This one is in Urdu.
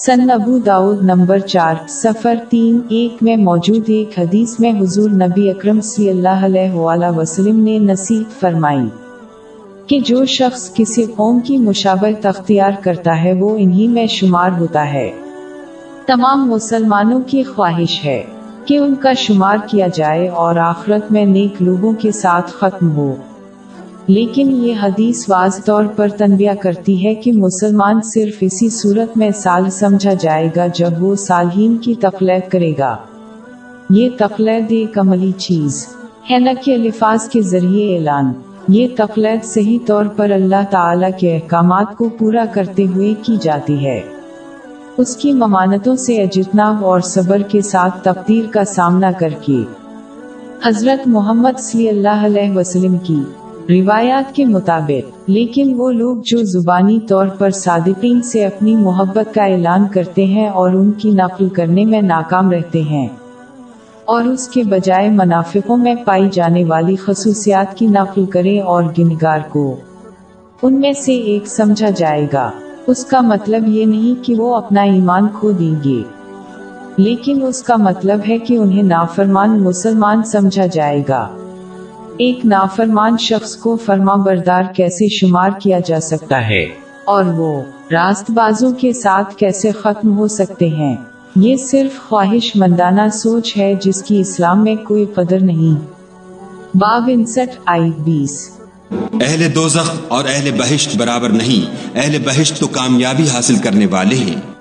سن ابو داود نمبر چار، سفر تین، ایک میں موجود ایک حدیث میں حضور نبی اکرم صلی اللہ علیہ وآلہ وسلم نے نصیحت فرمائی کہ جو شخص کسی قوم کی مشابہت اختیار کرتا ہے، وہ انہی میں شمار ہوتا ہے۔ تمام مسلمانوں کی خواہش ہے کہ ان کا شمار کیا جائے اور آخرت میں نیک لوگوں کے ساتھ ختم ہو۔ لیکن یہ حدیث واضح طور پر تنبیہ کرتی ہے کہ مسلمان صرف اسی صورت میں سال سمجھا جائے گا جب وہ صالحین کی تقلید کرے گا۔ یہ تقلید ایک عملی چیز ہے، نہ کہ الفاظ کے ذریعے اعلان۔ یہ تقلید صحیح طور پر اللہ تعالی کے احکامات کو پورا کرتے ہوئے کی جاتی ہے۔ اس کی ممانتوں سے اجتناب اور صبر کے ساتھ تقدیر کا سامنا کر کے۔ حضرت محمد صلی اللہ علیہ وسلم کی روایات کے مطابق، لیکن وہ لوگ جو زبانی طور پر صادقین سے اپنی محبت کا اعلان کرتے ہیں اور ان کی نقل کرنے میں ناکام رہتے ہیں۔ اور اس کے بجائے منافقوں میں پائی جانے والی خصوصیات کی نقل کرے اور گنگار کو ان میں سے ایک سمجھا جائے گا۔ اس کا مطلب یہ نہیں کہ وہ اپنا ایمان کھو دیں گے۔ لیکن اس کا مطلب ہے کہ انہیں نافرمان مسلمان سمجھا جائے گا۔ ایک نافرمان شخص کو فرما بردار کیسے شمار کیا جا سکتا ہے؟ اور وہ راست بازوں کے ساتھ کیسے ختم ہو سکتے ہیں؟ یہ صرف خواہش مندانہ سوچ ہے جس کی اسلام میں کوئی قدر نہیں۔ باب انسٹھ آئی بیس۔ اہل دوزخ اور اہل بہشت برابر نہیں، اہل بہشت تو کامیابی حاصل کرنے والے ہیں۔